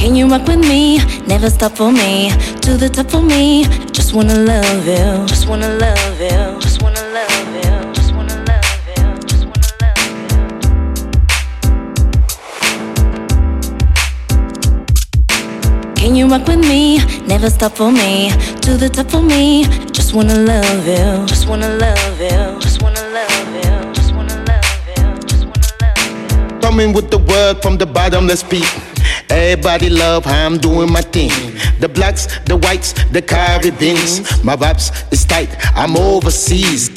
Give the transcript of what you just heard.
Can you rock with me? Never stop for me. To the top for me. Just wanna love you. Just wanna love you. Just wanna love you. Just wanna love you. Just wanna love you. Can you rock with me? Never stop for me. To the top for me. Just wanna love you. Just wanna love you. Just wanna love you. Just wanna love you. Just wanna love you. Coming with the word from the bottomless pit. Everybody love how I'm doing my thing. The blacks, the whites, the Caribbeans. My raps is tight, I'm overseas.